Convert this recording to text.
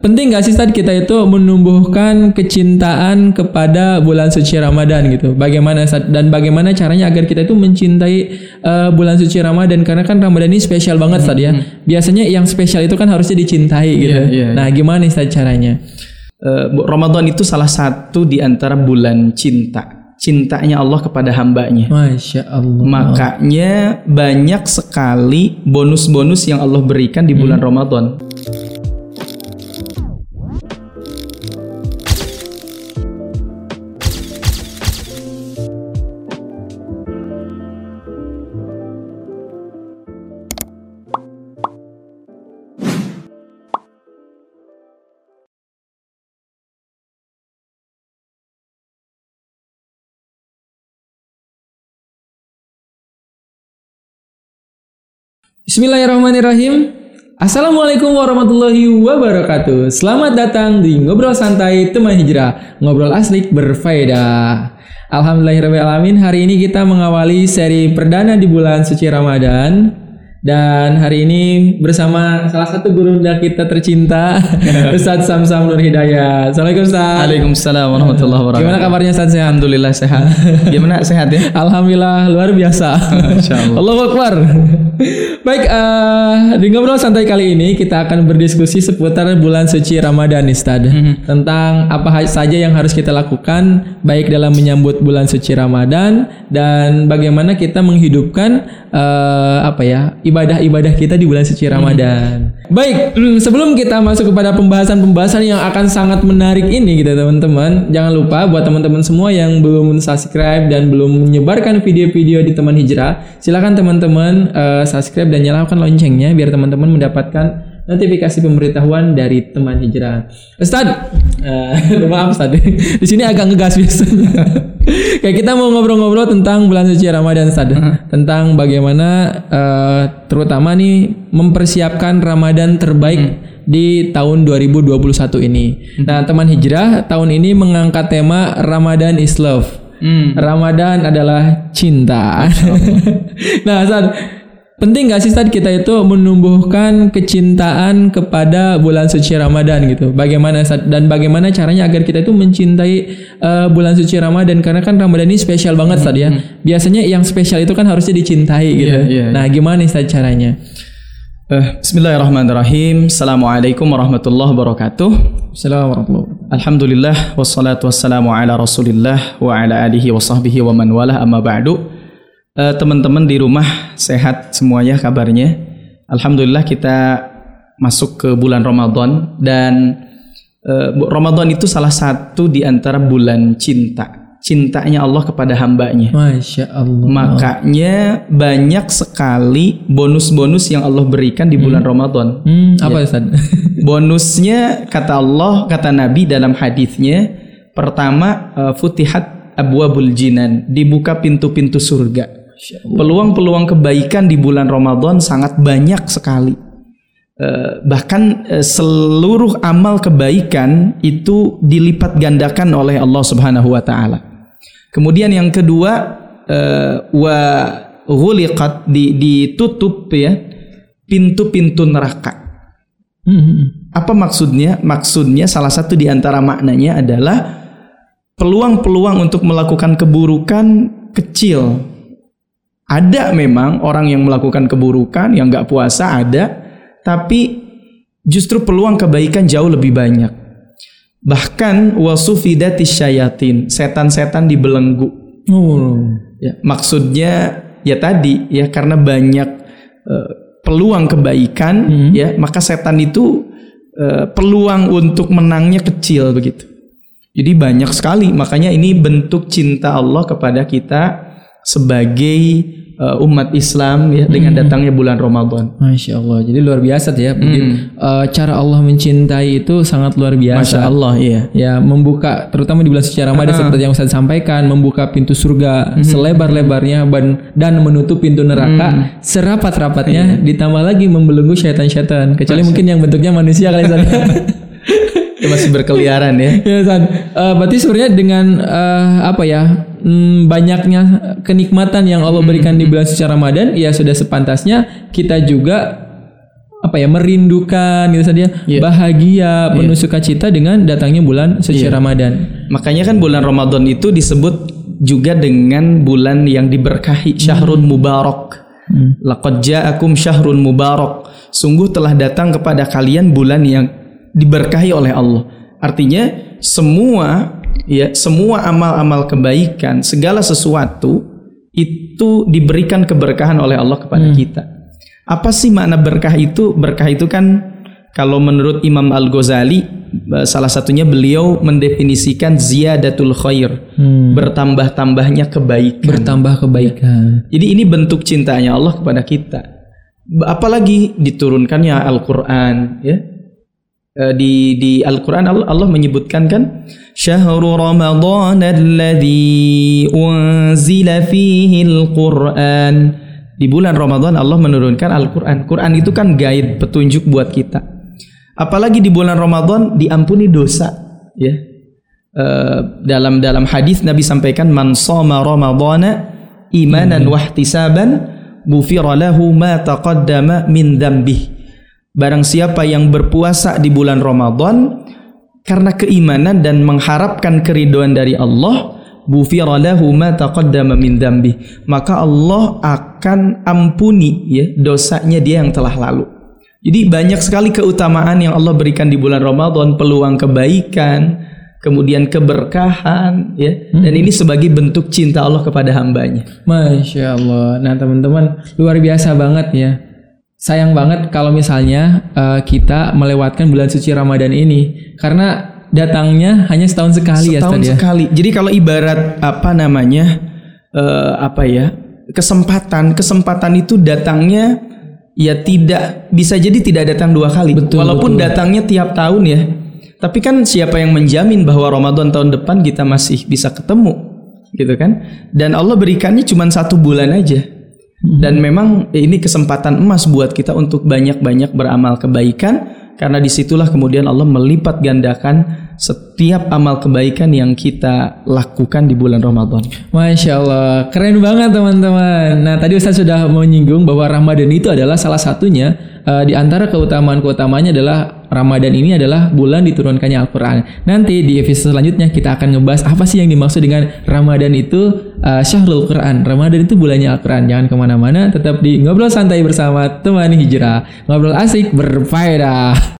penting gak sih Ustaz kita itu menumbuhkan kecintaan kepada bulan suci Ramadan gitu. Bagaimana Ustaz? dan bagaimana caranya agar kita itu mencintai uh, bulan suci Ramadan karena kan Ramadan ini spesial banget Ustaz ya. Biasanya yang spesial itu kan harusnya dicintai gitu. Iya, iya. Nah, gimana Ustaz caranya? Eh, Ramadan itu salah satu di antara bulan cinta. Cintanya Allah kepada hambanya. Masya Allah. Makanya banyak sekali bonus-bonus yang Allah berikan di bulan Ramadan. Bismillahirrahmanirrahim. Assalamualaikum warahmatullahi wabarakatuh. Selamat datang di Ngobrol Santai Teman Hijrah. Ngobrol aslik berfaedah. Alhamdulillahirrahmanirrahim. Hari ini kita mengawali seri perdana di bulan suci Ramadan. Dan hari ini bersama salah satu guru kita tercinta, Ustadz Samsam Nur Hidayat. Assalamualaikum Ustadz. Waalaikumsalam warahmatullahi wabarakatuh. Gimana kabarnya Ustadz sehat? Alhamdulillah sehat. Gimana sehat ya? Alhamdulillah luar biasa. Allah. Akbar. Baik, eh, di ngobrol santai kali ini kita akan berdiskusi seputar bulan suci Ramadan nih, Ustaz. Tentang apa saja yang harus kita lakukan baik dalam menyambut bulan suci Ramadan dan bagaimana kita menghidupkan eh, apa ya ibadah-ibadah kita di bulan suci Ramadan. Baik, mm, sebelum kita masuk kepada pembahasan-pembahasan yang akan sangat menarik ini gitu teman-teman, jangan lupa buat teman-teman semua yang belum subscribe dan belum menyebarkan video-video di teman hijrah, silakan teman-teman eh, subscribe dan nyalakan loncengnya biar teman-teman mendapatkan notifikasi pemberitahuan dari teman hijrah. Ustad, eh, maaf Ustad, di sini agak ngegas biasanya. Kayak kita mau ngobrol-ngobrol tentang bulan suci Ramadan Ustad, tentang bagaimana eh, terutama nih mempersiapkan Ramadan terbaik di tahun 2021 ini. Nah, teman hijrah tahun ini mengangkat tema Ramadan is Love. Hmm. Ramadan adalah cinta. nah, Ustaz, penting gak sih Ustaz kita itu menumbuhkan kecintaan kepada bulan suci Ramadan gitu. Bagaimana dan bagaimana caranya agar kita itu mencintai uh, bulan suci Ramadan karena kan Ramadan ini spesial banget Ustaz ya. Biasanya yang spesial itu kan harusnya dicintai gitu. Iya, iya. Nah, gimana Ustaz caranya? Eh, Bismillahirrahmanirrahim. Assalamualaikum warahmatullahi wabarakatuh. Assalamualaikum. Alhamdulillah wassalatu wassalamu ala Rasulillah wa ala alihi wa sahbihi wa man walah amma ba'du. Eh, teman-teman di rumah sehat semuanya kabarnya. Alhamdulillah kita masuk ke bulan Ramadan dan bu- Ramadan itu salah satu di antara bulan cinta. Cintanya Allah kepada hambanya. Masya Allah. Makanya banyak sekali bonus-bonus yang Allah berikan di bulan Ramadan. Hmm, apa Ustaz? Bonusnya kata Allah, kata Nabi dalam hadisnya, pertama eh, futihat abwabul jinan, dibuka pintu-pintu surga. Peluang-peluang kebaikan di bulan Ramadan sangat banyak sekali. Eh, bahkan eh, seluruh amal kebaikan itu dilipat gandakan oleh Allah Subhanahu wa taala. Kemudian yang kedua eh, wa ghuliqat di, ditutup ya pintu-pintu neraka. Apa maksudnya? Maksudnya salah satu di antara maknanya adalah peluang-peluang untuk melakukan keburukan kecil. Ada memang orang yang melakukan keburukan yang nggak puasa ada, tapi justru peluang kebaikan jauh lebih banyak. Bahkan wasufidatis syayatin, setan-setan dibelenggu. Oh. Ya, maksudnya ya tadi ya karena banyak eh, peluang kebaikan ya maka setan itu eh, peluang untuk menangnya kecil begitu. Jadi banyak sekali makanya ini bentuk cinta Allah kepada kita sebagai eh, umat Islam ya dengan datangnya bulan Ramadan. Masya Allah. Jadi luar biasa ya. Begitu, eh, cara Allah mencintai itu sangat luar biasa. Masya Allah iya. Ya membuka terutama di bulan suci Ramadan seperti yang Ustaz sampaikan membuka pintu surga selebar-lebarnya ban- dan menutup pintu neraka serapat-rapatnya ditambah lagi membelenggu syaitan-syaitan kecuali mungkin yang bentuknya manusia kali Ustaz. Itu masih berkeliaran ya. ya Ustaz. Eh, berarti sebenarnya dengan eh, apa ya mm, banyaknya kenikmatan yang Allah berikan di bulan suci Ramadan ya sudah sepantasnya kita juga apa ya merindukan gitu saja Iya. bahagia penuh sukacita dengan datangnya bulan suci Iya. Ramadan. Makanya kan bulan Ramadan itu disebut juga dengan bulan yang diberkahi syahrun mubarak. Laqad ja'akum syahrun mubarak. Sungguh telah datang kepada kalian bulan yang diberkahi oleh Allah. Artinya semua ya semua amal-amal kebaikan, segala sesuatu itu diberikan keberkahan oleh Allah kepada kita. Apa sih makna berkah itu? Berkah itu kan kalau menurut Imam Al-Ghazali eh, salah satunya beliau mendefinisikan ziyadatul khair, bertambah-tambahnya kebaikan. Bertambah kebaikan. Jadi ini bentuk cintanya Allah kepada kita. Apalagi diturunkannya Al-Qur'an ya. Eh, Di di Al-Qur'an Allah, Allah menyebutkan kan syahrul ramadhan alladzi unzila fihi al-Qur'an. Di bulan Ramadan Allah menurunkan Al-Qur'an. Quran itu kan guide petunjuk buat kita. Apalagi di bulan Ramadan diampuni dosa ya. Eh, dalam dalam hadis Nabi sampaikan man shoma ramadhana imanan wa ihtisaban ghufira lahu ma taqaddama min dzambih. Barang siapa yang berpuasa di bulan Ramadan karena keimanan dan mengharapkan keridhaan dari Allah, ghufira lahu ma taqaddama min dzambih. Maka Allah akan ampuni ya dosanya dia yang telah lalu. Jadi banyak sekali keutamaan yang Allah berikan di bulan Ramadan, peluang kebaikan, kemudian keberkahan ya. Dan ini sebagai bentuk cinta Allah kepada hambanya. Masya Allah. Nah teman-teman luar biasa banget ya. Sayang banget kalau misalnya eh, kita melewatkan bulan suci Ramadan ini karena datangnya hanya setahun sekali ya Setahun ya. sekali. Jadi kalau ibarat apa namanya eh, apa ya kesempatan, kesempatan itu datangnya ya tidak bisa jadi tidak datang dua kali. Betul, Walaupun betul. datangnya tiap tahun ya. Tapi kan siapa yang menjamin bahwa Ramadan tahun depan kita masih bisa ketemu, gitu kan? Dan Allah berikannya cuma satu bulan aja. Dan memang ini kesempatan emas buat kita untuk banyak-banyak beramal kebaikan karena di situlah kemudian Allah melipat gandakan setiap amal kebaikan yang kita lakukan di bulan Ramadan. Masya Allah, keren banget teman-teman. Nah tadi Ustaz sudah menyinggung bahwa Ramadan itu adalah salah satunya eh, di antara keutamaan-keutamanya adalah Ramadan ini adalah bulan diturunkannya Al-Quran. Nanti di episode selanjutnya kita akan ngebahas apa sih yang dimaksud dengan Ramadan itu eh, Syahrul Quran. Ramadan itu bulannya Al-Quran. Jangan ke mana-mana, tetap di ngobrol santai bersama teman hijrah. Ngobrol asik berfaedah.